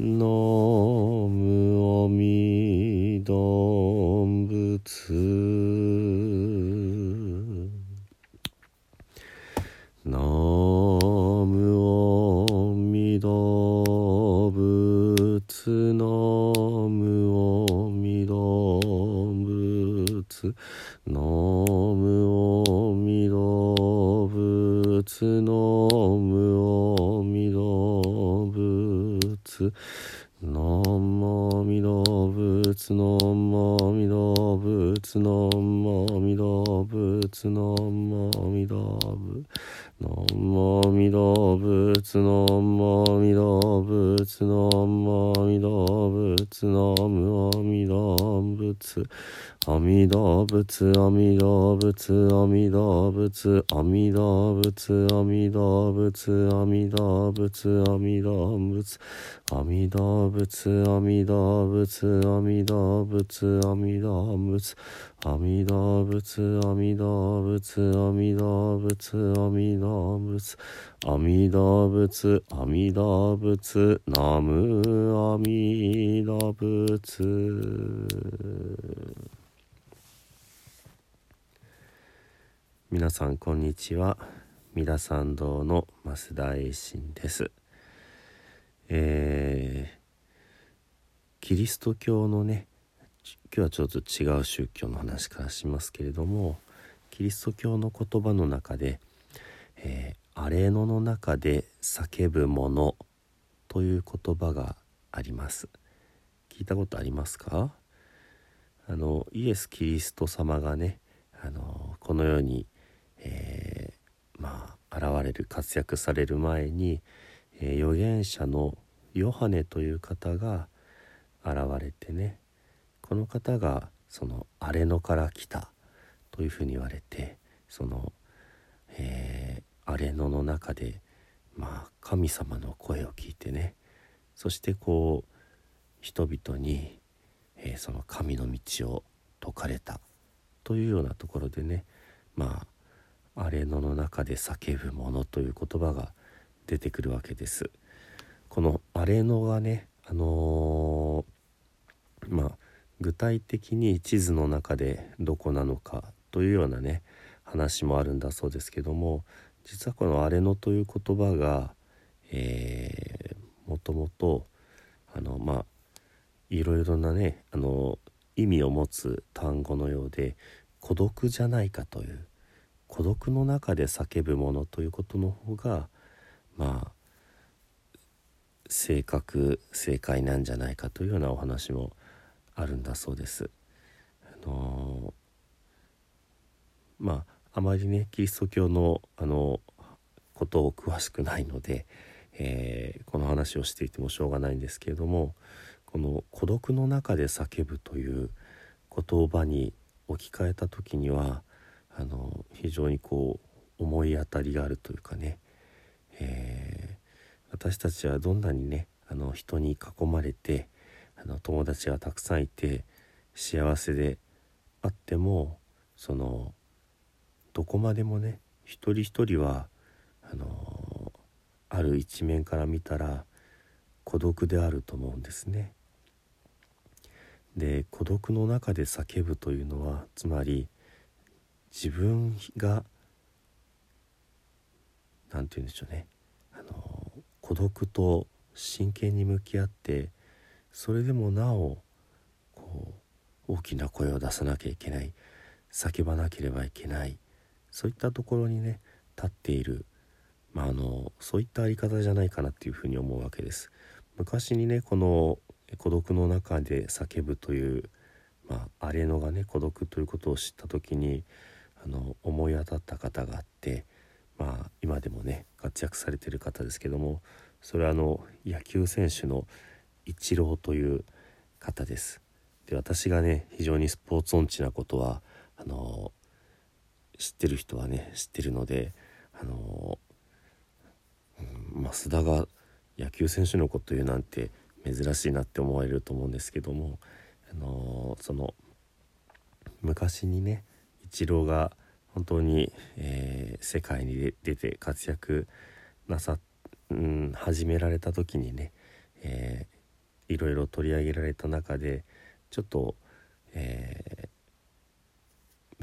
のむおみどんぶつ。のむおみどぶつ。のむおみどぶつ。のむおみどぶつ。のむおみどぶつ。仏ナムミド仏ナムミド仏ナムミド仏ナムミド仏ナムミド仏ナムミド仏ナムミド仏ナムミド仏阿弥陀仏阿弥陀仏阿弥陀仏阿弥陀仏阿弥陀仏阿弥陀仏阿弥陀仏阿弥陀仏阿弥陀仏阿弥陀仏阿弥陀仏阿弥陀仏阿弥陀仏阿弥陀仏阿弥陀仏阿弥陀仏阿弥陀仏ナム阿弥陀仏皆さんこんにちは。三田参道の増田栄信です。えー、キリスト教のね今日はちょっと違う宗教の話からしますけれどもキリスト教の言葉の中で「えー、アレノの中で叫ぶもの」という言葉があります。聞いたことありますか？あのイエス・キリスト様がねあのこの世にえー、まあ現れる活躍される前に、えー、預言者のヨハネという方が現れてねこの方がその荒れ野から来たというふうに言われてその、えー、荒れ野の中でまあ神様の声を聞いてねそしてこう人々に、えー、その神の道を説かれたというようなところでねまあアレノの中で叫ぶものという言葉が出てくるわけです。このアレノがねあのー、まあ具体的に地図の中でどこなのかというようなね話もあるんだそうですけども実はこの「アレノ」という言葉が、えー、もともとあのまあいろいろなねあの意味を持つ単語のようで孤独じゃないかという孤独の中で叫ぶものということの方がまあ正確正解なんじゃないかというようなお話もあるんだそうです。あのー、まああまりねキリスト教のあのことを詳しくないので、えー、この話をしていてもしょうがないんですけれどもこの「孤独の中で叫ぶ」という言葉に置き換えた時にはあの非常にこう思い当たりがあるというかね、えー、私たちはどんなにねあの人に囲まれてあの友達がたくさんいて幸せであってもそのどこまでもね一人一人はあのある一面から見たら孤独であると思うんですね。で孤独の中で叫ぶというのはつまり自分が何て言うんでしょうね。あの孤独と真剣に向き合ってそれでもなおこう大きな声を出さなきゃいけない。叫ばなければいけない。そういったところにね立っている、まあ、あのそういったあり方じゃないかなっていうふうに思うわけです。昔にねこの孤独の中で叫ぶという、まあ、アレノがね孤独ということを知った時にあの思い当たった方があってまあ今でもね活躍されてる方ですけどもそれはあの野球選手のイチローという方です。で私がね非常にスポーツ音痴なことはあの知ってる人はね知ってるのであの、うん、増田が野球選手のこと言うなんて珍しいなって思われると思うんですけどもあのその昔にねチローが本当に、えー、世界に出て活躍なさ、うん、始められた時にね、えー、いろいろ取り上げられた中でちょっと、え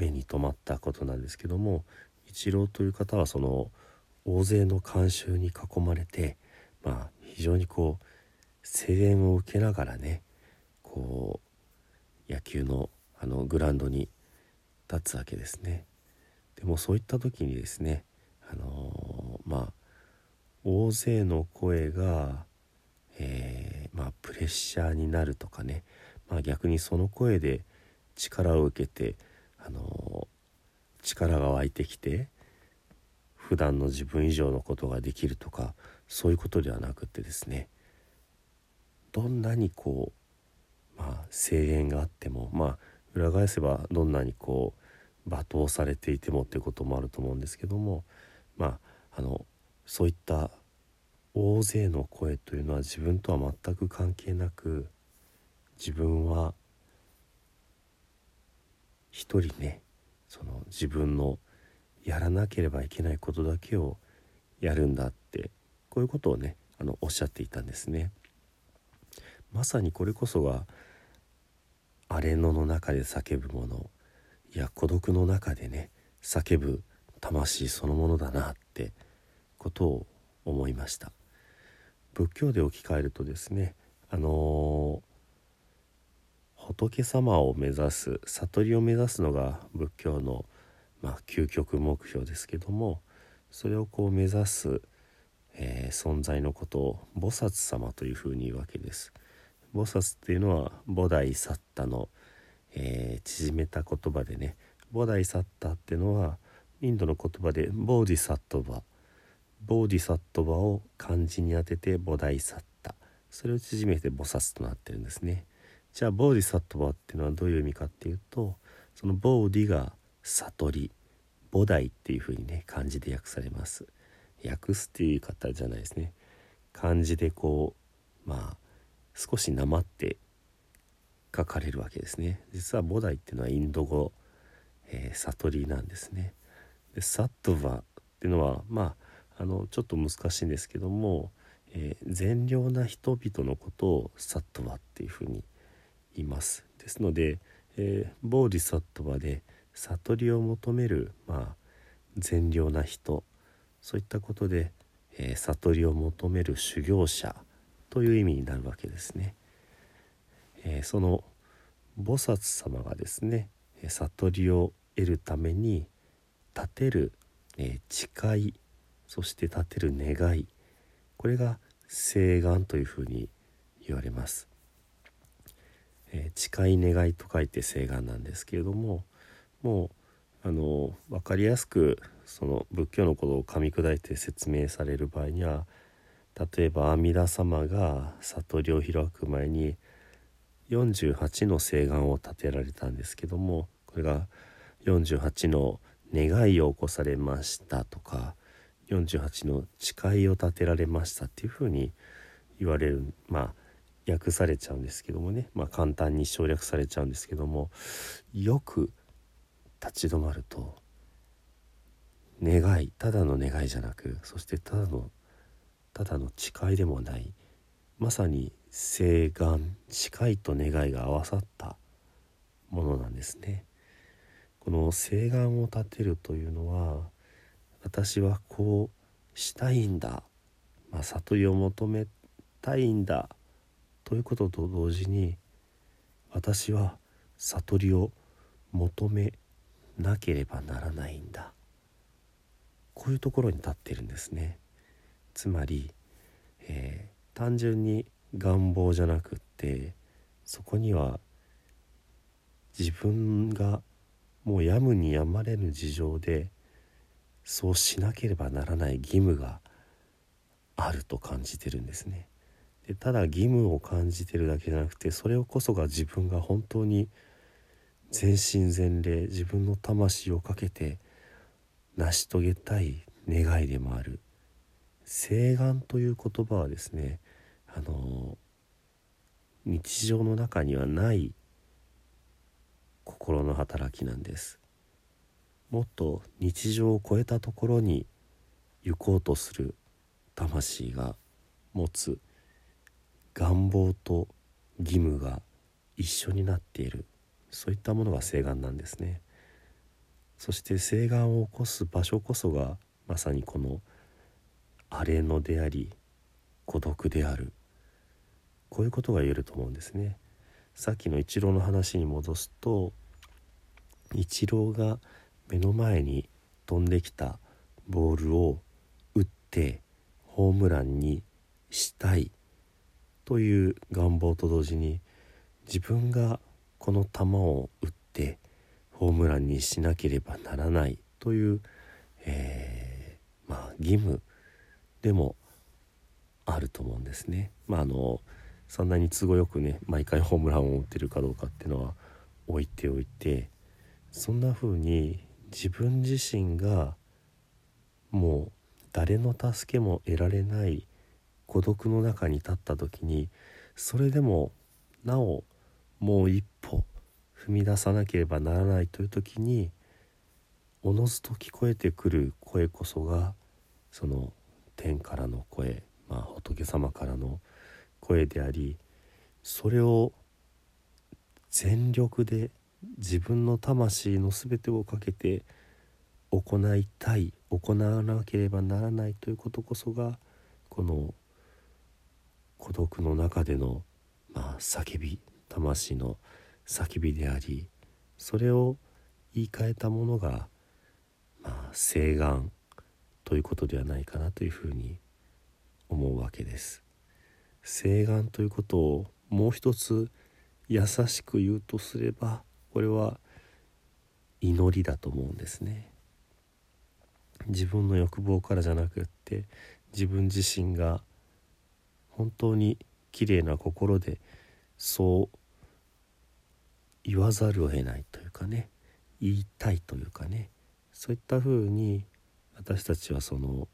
目に留まったことなんですけども一郎という方はその大勢の観衆に囲まれてまあ非常にこう声援を受けながらねこう野球のあのグラウンドに立つわけですね。でもそういった時にですねあのー、まあ大勢の声が、えー、まあ、プレッシャーになるとかね、まあ、逆にその声で力を受けて、あのー、力が湧いてきて普段の自分以上のことができるとかそういうことではなくってですねどんなにこう、まあ、声援があってもまあ裏返せばどんなにこう罵倒されていてもっていうこともあると思うんですけどもまああのそういった大勢の声というのは自分とは全く関係なく自分は一人ねその自分のやらなければいけないことだけをやるんだってこういうことをねあのおっしゃっていたんですね。まさにこれこそが荒れ野の中で叫ぶものいや孤独の中でね叫ぶ魂そのものだなってことを思いました仏教で置き換えるとですねあのー、仏様を目指す悟りを目指すのが仏教の、まあ、究極目標ですけどもそれをこう目指す、えー、存在のことを菩薩様というふうに言うわけです。菩薩っていうのは菩提サッタの、えー、縮めた言葉でね菩提サッタっていうのはインドの言葉でボーディサットバボーディサットバを漢字に当てて菩提サッタ。それを縮めて菩薩となってるんですね。じゃあボーディサットバっていうのはどういう意味かっていうとそのボーディが悟り菩提っていうふうにね漢字で訳されます。訳すっていう言い方じゃないですね。漢字でこうまあ少しなまって書かれるわけですね。実は菩提っていうのはインド語、えー、悟りなんですね。でサットバっていうのはまああのちょっと難しいんですけども、えー、善良な人々のことをサットバっていうふうに言います。ですので、えー、ボーディサットバで悟りを求めるまあ善良な人そういったことで、えー、悟りを求める修行者という意味になるわけですね。えー、その菩薩様がですね悟りを得るために立てる、えー、誓いそして立てる願いこれが誓願というふうに言われます。えー、誓い願いと書いて誓願なんですけれどももうあの分かりやすくその仏教のことを噛み砕いて説明される場合には例えば阿弥陀様が悟りを開く前に48の誓願を立てられたんですけどもこれが48の願いを起こされましたとか48の誓いを立てられましたっていうふうに言われるまあ訳されちゃうんですけどもね、まあ、簡単に省略されちゃうんですけどもよく立ち止まると願いただの願いじゃなくそしてただのただの誓いでもないまさに誓願誓いと願いが合わさったものなんですね。この誓願を立てるというのは私はこうしたいんだ、まあ、悟りを求めたいんだということと同時に私は悟りを求めなければならないんだこういうところに立ってるんですね。つまり、えー、単純に願望じゃなくってそこには自分がもうやむにやまれぬ事情でそうしなければならない義務があると感じてるんですね。でただ義務を感じてるだけじゃなくてそれをこそが自分が本当に全身全霊自分の魂をかけて成し遂げたい願いでもある誓願という言葉はですねあの日常の中にはない心の働きなんです。もっと日常を超えたところに行こうとする魂が持つ願望と義務が一緒になっている。そういったものが誓願なんですね。そして請願を起こす場所こそがまさにこの荒れ野であり孤独である。こういうことが言えると思うんですね。さっきのイチローの話に戻すとイチローが目の前に飛んできたボールを打ってホームランにしたいという願望と同時に自分がこの球を打ってホームランにしなければならないという、えー、まあ、義務でもあると思うんですね。まあ、あのそんなに都合よくね毎回ホームランを打ってるかどうかっていうのは置いておいてそんな風に自分自身がもう誰の助けも得られない孤独の中に立った時にそれでもなおもう一歩踏み出さなければならないという時におのずと聞こえてくる声こそがその天からの声、まあ、仏様からの声でありそれを全力で自分の魂の全てをかけて行いたい行わなければならないということこそがこの孤独の中での、まあ、叫び魂の叫びでありそれを言い換えたものが、まあ、請願ということではないかなというふうに思うわけです。請願ということをもう一つ優しく言うとすればこれは祈りだと思うんですね。自分の欲望からじゃなくって自分自身が本当に綺麗な心でそう言わざるを得ないというかね言いたいというかねそういったふうに私たちはその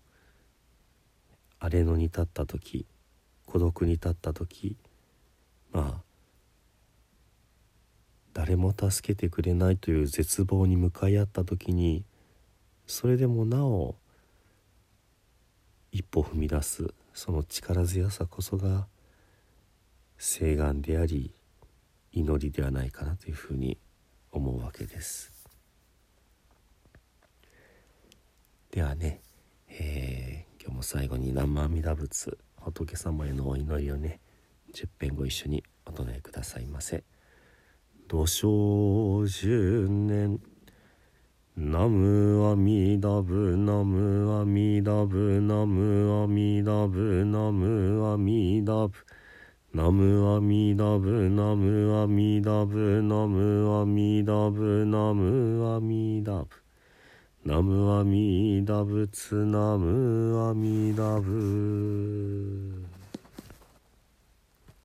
荒れ野に立った時孤独に立った時まあ誰も助けてくれないという絶望に向かい合った時にそれでもなお一歩踏み出すその力強さこそが請願であり祈りではないかなというふうに思うわけです。ではね、えー、今日も最後に南無阿弥陀仏仏様へのお祈りをね10遍ご一緒にお唱えくださいませ「土生十年ナムアミダブナムアミダブナムアミダブナムアミダブ」ナムアミダブナムアミダブナムアミダブナムアミダブナムアミダブツナムアミダブ。